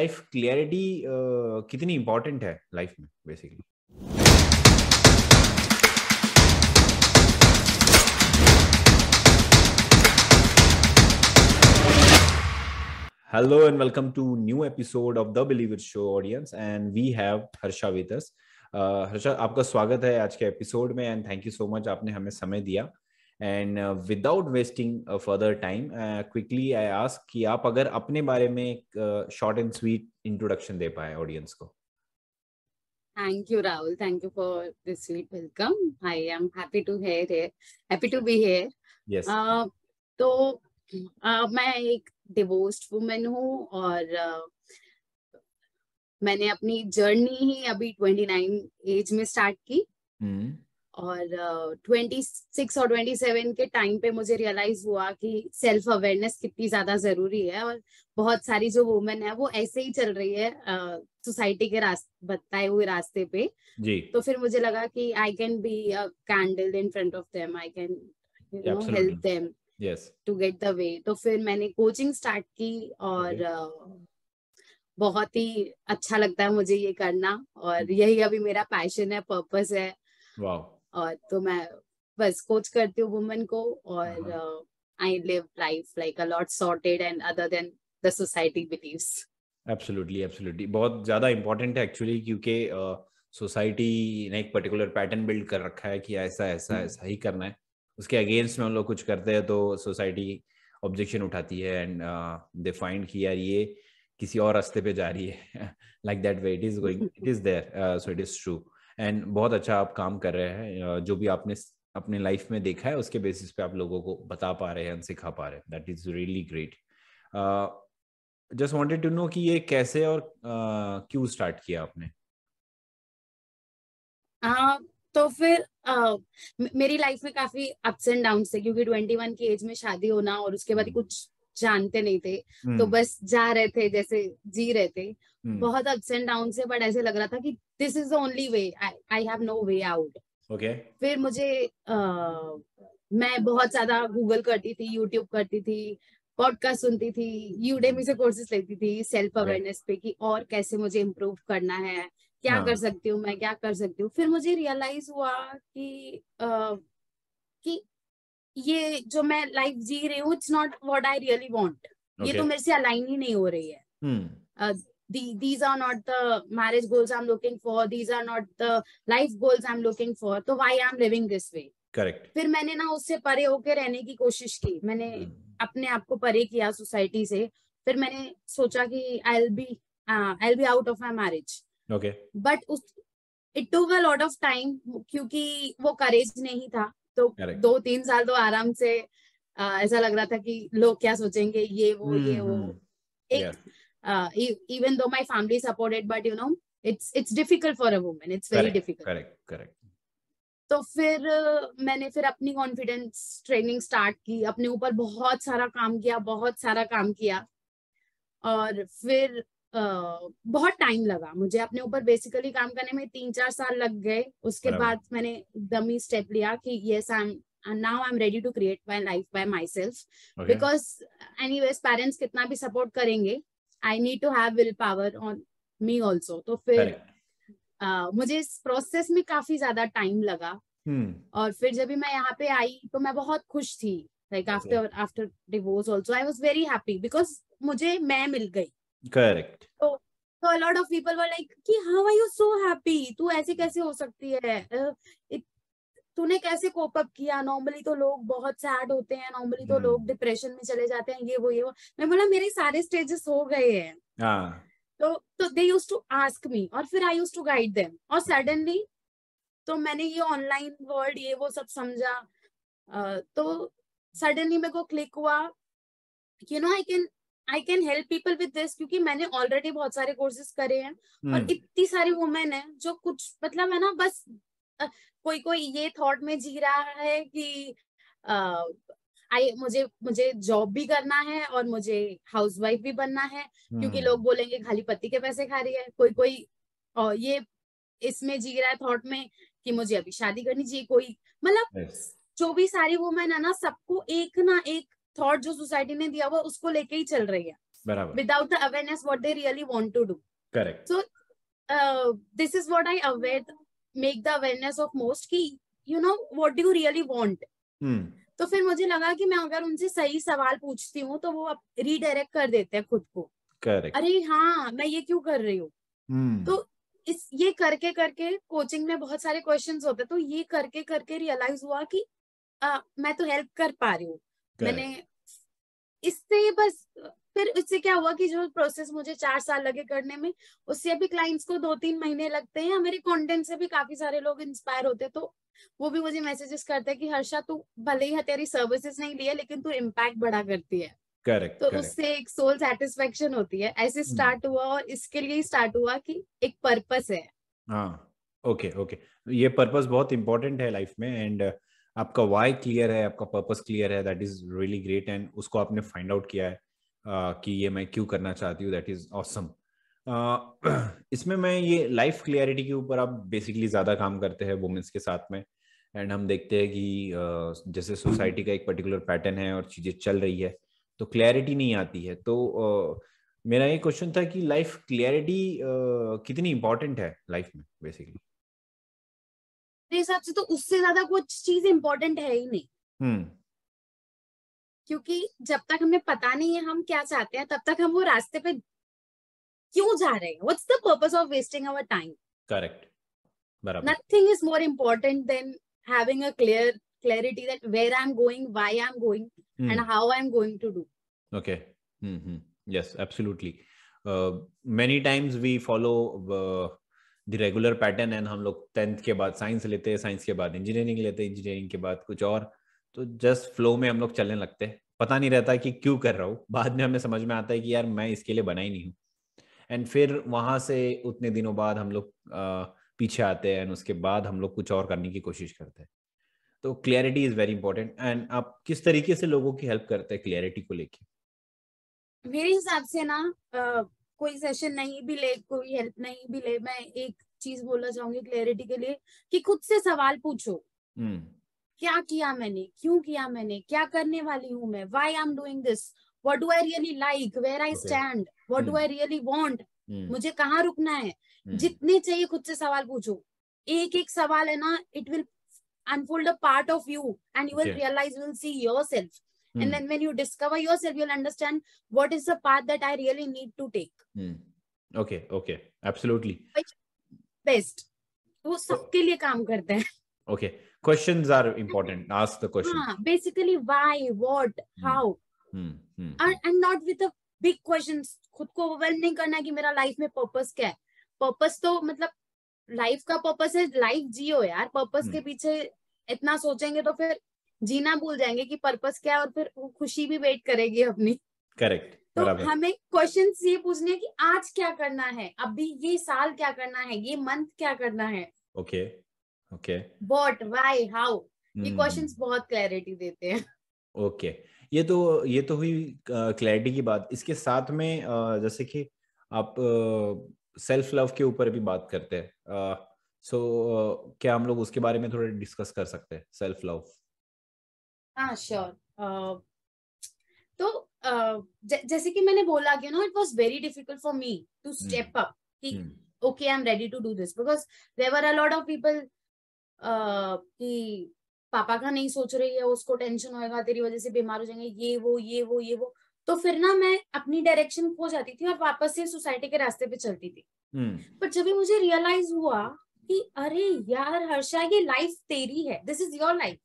Life clarity कितनी important है life में basically hello and welcome to new episode of the Believer show audience and we have Harsha वेतस Harsha आपका स्वागत है आज के एपिसोड में and thank you so much आपने हमें समय दिया। And without wasting further time quickly I ask कि आप अगर अपने बारे में एक शॉर्ट एंड स्वीट इंट्रोडक्शन दे पाए ऑडियंस को Thank you, Rahul. Thank you for this sweet welcome. I am happy to hear here. Happy to be here. Yes. Uh, तो uh, मैं एक डिवोर्स्ड वुमेन हूँ और uh, मैंने अपनी जर्नी ही अभी 29 एज में स्टार्ट की Hmm. और ट्वेंटी सिक्स और ट्वेंटी सेवन के टाइम पे मुझे रियलाइज़ हुआ कि सेल्फ अवेयरनेस कितनी ज़्यादा ज़रूरी है और बहुत सारी जो वुमेन है वो ऐसे ही चल रही है सोसाइटी uh, के रास्ते बताए हुए रास्ते पे। जी। तो फिर मुझे लगा कि I can be a candle in front of them I can you know help them yes to get the way तो फिर मैंने कोचिंग स्टार्ट की और uh, बहुत ही अच्छा लगता है मुझे ये करना और यही अभी मेरा पैशन है पर्पस है। वाओ और तो मैं बस कोच करती हूँ वुमेन को और। I live life like a lot sorted and other than the society believes absolutely absolutely बहुत ज़्यादा इंपॉर्टेंट है एक्चुअली क्योंकि सोसाइटी ने एक पर्टिकुलर पैटर्न बिल्ड कर रखा है कि ऐसा ऐसा हम्म। ऐसा ही करना है। उसके अगेंस्ट में हम लोग कुछ करते हैं तो सोसाइटी ऑब्जेक्शन उठाती है एंड दे फाइंड कि यार ये किसी और रास्ते पे जा रही है। Like that way it is going it is there so it is true and बहुत अच्छा आप काम कर रहे हैं uh, जो भी आपने अपने लाइफ में देखा है उसके बेसिस पे आप लोगों को बता पा रहे हैं सिखा पा रहे हैं। That is really great just wanted to know कि ये कैसे और uh, क्यों स्टार्ट किया आपने? हाँ तो फिर म- मेरी लाइफ में काफ़ी अप्स एंड डाउन थे क्योंकि ट्वेंटी वन की एज में शादी होना और उसके बाद हम्म। कुछ जानते नहीं थे। तो हम्म, बस जा रहे थे जैसे जी रहे थे। हम्म, बहुत अप्स एंड डाउन से बट ऐसे लग रहा था कि this is the only way I have no way out okay फिर मुझे मैं बहुत ज़्यादा गूगल करती थी यूट्यूब करती थी पॉडकास्ट सुनती थी यूडेमी से कोर्सेज लेती थी सेल्फ अवेयरनेस पे कि और कैसे मुझे इम्प्रूव करना है क्या हाँ। कर सकती हूँ मैं क्या कर सकती हूँ। फिर मुझे रियलाइज़ हुआ कि आ, कि ये जो मैं लाइफ जी रही हूँ it's not what I really want ये तो मेरे से अलाइन ही नहीं हो रही है hmm the, these are not the marriage goals I'm looking for. These are not the life goals I'm looking for. तो why I'm living this way? Correct फिर मैंने ना उससे परे होके रहने की कोशिश की मैंने hmm. अपने आप को परे किया सोसाइटी से फिर मैंने सोचा कि I'll be I'll be out of my marriage okay but उस it took a lot of time क्योंकि वो करेज नहीं था तो Correct. दो तीन साल तो आराम से अ, ऐसा लग रहा था कि लोग क्या सोचेंगे ये वो ये वो। एक uh, e- even though my family supported but you know it's it's difficult for a woman. It's very difficult. Correct correct तो फिर मैंने फिर अपनी कॉन्फिडेंस ट्रेनिंग स्टार्ट की। अपने ऊपर बहुत सारा काम किया बहुत सारा काम किया। और फिर बहुत टाइम लगा मुझे अपने ऊपर बेसिकली काम करने में तीन चार साल लग गए। उसके बाद मैंने एकदम ही स्टेप लिया कि yes I am now I am ready to create my life by myself okay because anyways parents कितना भी सपोर्ट करेंगे I need to have will power on me also तो फिर uh, मुझे इस प्रोसेस में काफ़ी ज़्यादा टाइम लगा। हम्म और फिर जब भी मैं यहाँ पे आई तो मैं बहुत खुश थी like after after divorce also I was very happy because मुझे मैं मिल गई। करेक्ट तो a lot of people were like कि how are you so happy? तू ऐसे कैसे हो सकती है? अ, तूने कैसे कोप अप किया? नॉर्मली तो लोग बहुत सैड होते हैं नॉर्मली तो हम्म। लोग डिप्रेशन में चले जाते हैं ये वो ये वो. मैं बोला मेरे सारे स्टेजेस हो गए हैं. हाँ। तो तो they use to ask me और फिर I use to guide them और सडनली तो मैंने ये ऑनलाइन वर्ल्ड ये वो सब समझा। अ, तो सडनली मेरे को क्लिक हुआ। You know I can I can help people with this क्योंकि मैंने ऑलरेडी बहुत सारे कोर्सेज करे हैं hmm. और हम्म इतनी सारी वुमेन है जो कुछ मतलब है ना बस कोई कोई ये थॉट में जी रहा है कि आई मुझे मुझे जॉब भी करना है और मुझे हाउसवाइफ भी बनना है hmm. क्योंकि हम्म, लोग बोलेंगे खाली पति के पैसे खा रही है कोई कोई और ये इसमें जी रहा है थॉट में कि मुझे अभी शादी करनी चाहिए कोई मतलब yes, जो भी सारी वुमेन है ना सबको एक ना एक थॉट जो सोसाइटी ने दिया हुआ उसको लेके ही चल रही है। Without the awareness awareness what really really to do do. Correct so uh, this is what i aware make the awareness of most ki you know what do you really hmm. तो फिर मुझे लगा कि मैं अगर उनसे सही सवाल पूछती हूँ तो वो रीडायरेक्ट कर देते हैं खुद को। करेक्ट अरे हाँ मैं ये क्यों कर रही हूँ? हम्म। तो इस ये करके करके कोचिंग में बहुत सारे क्वेश्चंस होते हैं तो ये करके करके रियलाइज़ हुआ कि आ, मैं तो हेल्प कर पा रही हूँ। मैंने इससे बस फिर इससे क्या हुआ कि जो प्रोसेस मुझे चार साल लगे करने में उससे अभी क्लाइंट्स को दो तीन महीने लगते हैं। मेरे कंटेंट से भी काफ़ी सारे लोग इंस्पायर होते तो वो भी मुझे मैसेजेस करते हैं कि हर्षा तू भले ही तेरी सर्विसेज़ नहीं ली है लेकिन तू इम्पैक्ट बड़ा करती है। करेक्ट तो उससे एक सोल सेटिस्फेक्शन होती है। ऐसे स्टार्ट हुआ और इसके लिए स्टार्ट हुआ कि एक पर्पस है। हाँ ओके ओके ये पर्पस बहुत इंपॉर्टेंट है लाइफ में एंड आपका वाई क्लियर है आपका पर्पस क्लियर है that is really great and उसको आपने फाइंड आउट किया है uh, कि ये मैं क्यों करना चाहती हूँ दैट इज़ ऑसम इसमें मैं ये लाइफ क्लियरिटी के ऊपर आप बेसिकली ज़्यादा काम करते हैं वुमेन्स के साथ में एंड हम देखते हैं कि uh, जैसे सोसाइटी का एक पर्टिकुलर पैटर्न है और चीज़ें चल रही है तो क्लैरिटी नहीं आती है। तो uh, मेरा ये क्वेश्चन था कि लाइफ क्लियरिटी कितनी इंपॉर्टेंट है लाइफ में बेसिकली मेरे हिसाब से तो उससे ज़्यादा कुछ चीज़ इम्पोर्टेंट है ही नहीं। क्योंकि जब तक हमें पता नहीं है हम क्या चाहते हैं तब तक हम वो रास्ते पे क्यों जा रहे हैं? What's the purpose of wasting our time correct nothing is more important than having a clear clarity that where I am going why I am going and how I am going to do okay yes absolutely many times we follow the regular pattern and हम लोग tenth के बाद science लेते हैं science के बाद engineering लेते हैं इंजीनियरिंग के बाद कुछ और। तो जस्ट फ्लो में हम लोग चलने लगते हैं। पता नहीं रहता कि क्यों कर रहा हूँ। बाद में हमें समझ में आता है कि यार मैं इसके लिए बना ही नहीं हूँ। एंड फिर वहाँ से उतने दिनों बाद हम लोग पीछे आते हैं। एंड उसके बाद हम लोग कुछ और करने की कोशिश करते हैं। तो clarity is very important and आप किस तरीके से लोगों की हेल्प करते हैं क्लियरिटी को लेके? मेरे हिसाब से ना कोई सेशन नहीं भी ले कोई हेल्प नहीं भी ले मैं एक चीज़ बोलना चाहूँगी क्लियरिटी के लिए कि खुद से सवाल पूछो। हम्म। क्या किया मैंने? क्यों किया मैंने? क्या करने वाली हूँ मैं? Why I am doing this what do I really like where I stand what do Hmm. I really want hmm. मुझे कहाँ रुकना है? हम्म, जितने चाहिए खुद से सवाल पूछो। एक एक सवाल है ना it will unfold a part of you and you will Okay. realize you will see yourself hmm, and then when you discover yourself you'll understand what is the path that i really need to take. Hmm okay okay absolutely best? वो सबके लिए काम करते हैं। Okay questions are important ask the question हाँ basically why what how. Hmm hmm and, and not with a big questions खुद को overwhelm नहीं करना कि मेरा लाइफ में पर्पस क्या है। पर्पस तो मतलब लाइफ का पर्पस है। लाइफ जियो यार। पर्पस के। पीछे इतना सोचेंगे तो फिर जीना भूल जाएँगे कि पर्पस क्या है और फिर वो खुशी भी वेट करेगी अपनी। करेक्ट तो हमें क्वेश्चंस ये पूछने हैं कि आज क्या करना है अभी ये साल क्या करना है ये मंथ क्या करना है। Okay okay what why how ये हम्म, क्वेश्चंस बहुत क्लैरिटी देते हैं। ओके ये तो ये तो हुई क्लैरिटी की बात। इसके साथ में जैसे कि आप सेल्फ लव के ऊपर भी बात करते हैं। सो क्या हम लोग उसके बारे में थोड़ा डिस्कस कर सकते हैं? सेल्फ लव हाँ श्योर तो uh, जैसे कि मैंने बोला कि no it was very difficult for me to step up कि okay i'm ready to do this because there were a lot of people uh, कि पापा का नहीं सोच रही है उसको टेंशन होएगा तेरी वजह से बीमार हो जाएँगे ये वो ये वो ये वो। तो फिर ना मैं अपनी डायरेक्शन खो जाती थी और वापस से सोसाइटी के रास्ते पे चलती थी। पर जब मुझे रियलाइज़ हुआ कि अरे यार हर्षा ये लाइफ तेरी है this is your life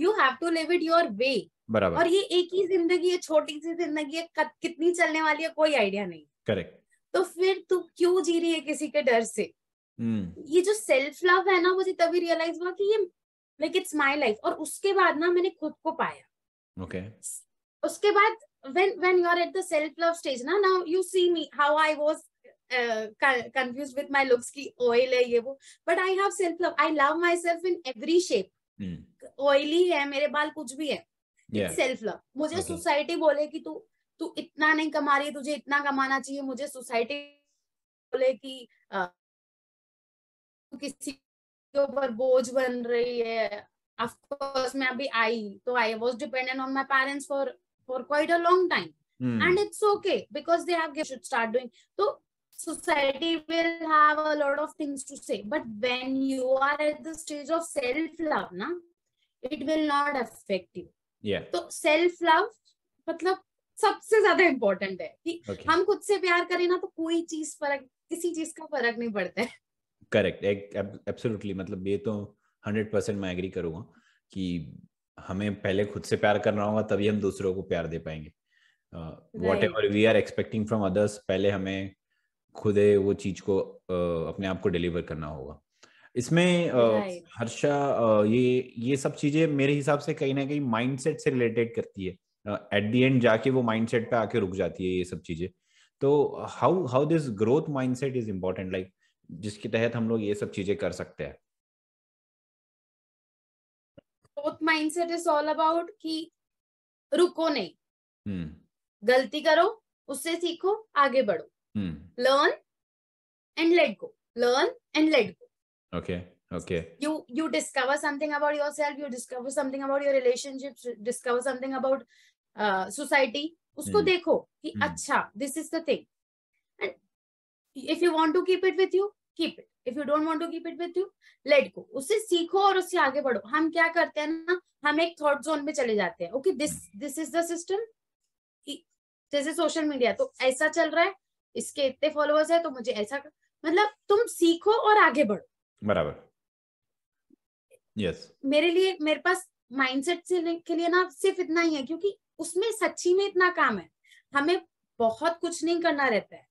you have to live it your way और ये एक ही ज़िंदगी है छोटी सी ज़िंदगी है कत- कितनी चलने वाली है कोई आइडिया नहीं। करेक्ट। तो फिर तू क्यों जी रही है किसी के डर से? हम्म। ये जो सेल्फ लव है ना मुझे तभी रियलाइज़ हुआ कि ये लाइक इट्स माय लाइफ और उसके बाद ना मैंने खुद को पाया। ओके उसके बाद when when you are at the self love stage ना now you see me how I was uh, con- confused with my looks की oil है ये वो। But I have self love I love myself in every shape oily है मेरे बाल कुछ भी है। Self yeah. लव मुझे सोसाइटी okay. बोले कि तू तू इतना नहीं कमा रही तुझे इतना कमाना चाहिए। मुझे सोसाइटी बोले कि किसी के ऊपर बोझ बन रही है। ऑफ़ कोर्स मैं अभी आई तो I was dependent on my parents for for quite a long time and it's okay because they have should start doing तो society will have a lot of things to say but when you are at the stage of self love ना it will not affect you. Yeah. तो self love मतलब सबसे ज़्यादा important है कि okay. हम खुद से प्यार करें ना तो कोई चीज़ फ़र्क किसी चीज़ का फ़र्क नहीं पड़ता है। करेक्ट एब्सोल्युटली मतलब ये तो हंड्रेड परसेंट मैं एग्री करूँगा कि हमें पहले खुद से प्यार करना होगा तभी हम दूसरों को प्यार दे पाएँगे। Whatever we are expecting from others पहले हमें खुद वो चीज़ को uh, अपने आप को डिलीवर करना होगा। इसमें Right. हर्षा ये ये सब चीज़ें मेरे हिसाब से कहीं ना कहीं माइंडसेट से रिलेटेड करती है। एट द एंड जाके वो माइंडसेट पे आके रुक जाती है ये सब चीज़ें। तो how how this growth mindset is important like जिसके तहत हम लोग ये सब चीज़ें कर सकते हैं। Growth mindset is all about कि रुको नहीं। हम्म। गलती करो उससे सीखो आगे बढ़ो। learn and let go learn and let go Okay. Okay. you you discover something about yourself you discover something about your relationships discover something about uh, society उसको Hmm. देखो कि Hmm. अच्छा this is the thing and if you want to keep it with you keep it if you don't want to keep it with you let go उससे सीखो और उससे आगे बढ़ो हम क्या करते हैं ना हम एक थॉट जोन में चले जाते हैं okay this this is the system जैसे सोशल मीडिया तो ऐसा चल रहा है इसके इतने फॉलोअर्स है तो मुझे ऐसा मतलब तुम सीखो और आगे बढ़ो बराबर। यस मेरे लिए मेरे पास माइंडसेट से के लिए ना सिर्फ़ इतना ही है क्योंकि उसमें सच्ची में इतना काम है। हमें बहुत कुछ नहीं करना रहता है।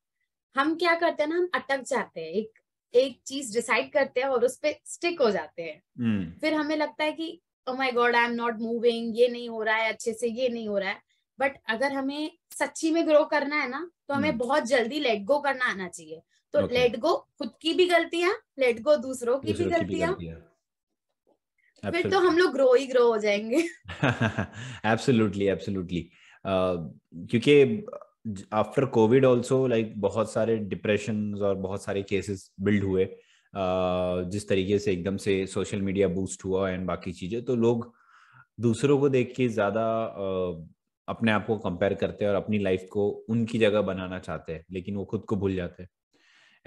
हम क्या करते हैं ना हम अटक जाते हैं एक एक चीज़ डिसाइड करते हैं और उस पर स्टिक हो जाते हैं। हम्म फिर हमें लगता है कि ओ my god I am not moving ये नहीं हो रहा है अच्छे से ये नहीं हो रहा है। बट अगर हमें सच्ची में ग्रो करना है ना तो हमें हम्म। बहुत जल्दी लेट गो करना आना चाहिए। तो Okay. लेट गो खुद की भी गलतियाँ लेट गो दूसरों की भी दूसरों की भी गलतियाँ फिर तो हम लोग ग्रो ही ग्रो हो जाएँगे। एब्सोल्युटली एब्सोल्युटली क्योंकि आफ्टर कोविड आल्सो लाइक बहुत सारे डिप्रेशन और बहुत सारे केसेस बिल्ड हुए। Uh, जिस तरीके से एकदम से सोशल मीडिया बूस्ट हुआ एंड बाकी चीज़ें तो लोग दूसरों को देख के ज़्यादा uh, अपने आप को कंपेयर करते हैं और अपनी लाइफ को उनकी जगह बनाना चाहते हैं लेकिन वो खुद को भूल जाते हैं।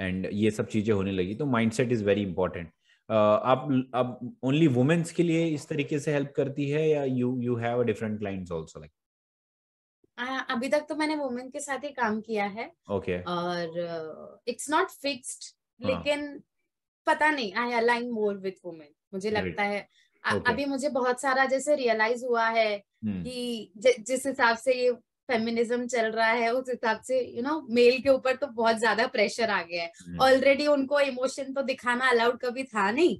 एंड ये सब चीज़ें होने लगी तो माइंडसेट इज़ वेरी इंपॉर्टेंट आप आप ओनली वुमेन्स के लिए इस तरीके से हेल्प करती है या you you have a different clients also like अभी तक तो मैंने वुमेन के साथ ही काम किया है ओके okay. और इट्स नॉट फिक्स्ड। लेकिन पता नहीं I align more with women मुझे Great. लगता है Okay. अभी मुझे बहुत सारा जैसे रियलाइज़ हुआ है hmm. कि जि- जिस हिसाब से ये फेमिनिज्म चल रहा है उस हिसाब से यू नो मेल के ऊपर तो बहुत ज़्यादा प्रेशर आ गया है। Already hmm. उनको इमोशन तो दिखाना अलाउड कभी था नहीं।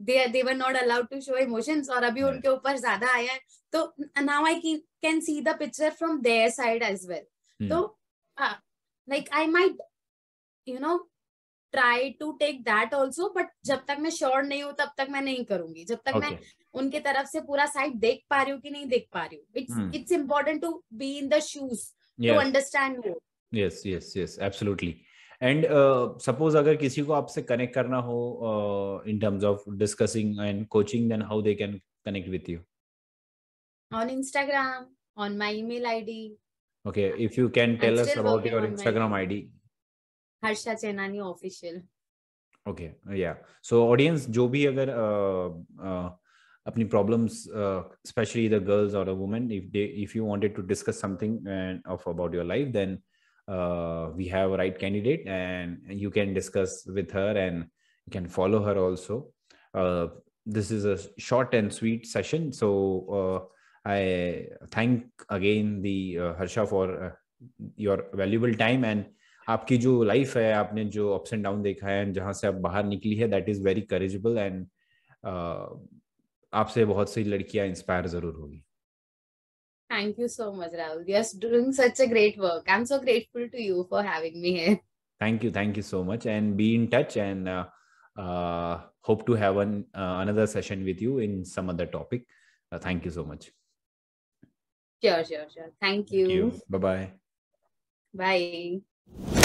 They they were not allowed to show emotions और अभी Right. उनके ऊपर ज़्यादा आया है। तो now I can see the picture from their side as well तो like I might you know try to take that also but जब तक मैं श्योर नहीं हूँ तब तक मैं नहीं करूँगी। जब तक okay. मैं उनके तरफ़ से पूरा साइड देख पा रही हूँ कि नहीं देख पा रही हूँ। It's. It's important to be in the shoes to understand more yes yes yes absolutely and suppose अगर किसी को आपसे कनेक्ट करना हो in terms of discussing and coaching then how they can connect with you on Instagram, on my email ID, okay if you can tell us still about working your on my instagram id Harsha Chenani official. Okay yeah so audience जो भी अगर uh, uh, अपनी problems specially the girls और women if they if you wanted to discuss something and of about your life then we have a right candidate and you can discuss with her and you can follow her also this is a short and sweet session so I thank again the Harsha for your valuable time and आपकी जो life है, आपने जो ups and down देखा है and जहाँ से आप बाहर निकली है that is very courageable and आपसे बहुत सी लड़कियाँ इंस्पायर ज़रूर होगी। Thank you so much Rahul yes doing such a great work I am so grateful to you for having me here thank you thank you so much and be in touch and hope to have an another session with you in some other topic thank you so much sure sure sure thank you bye bye bye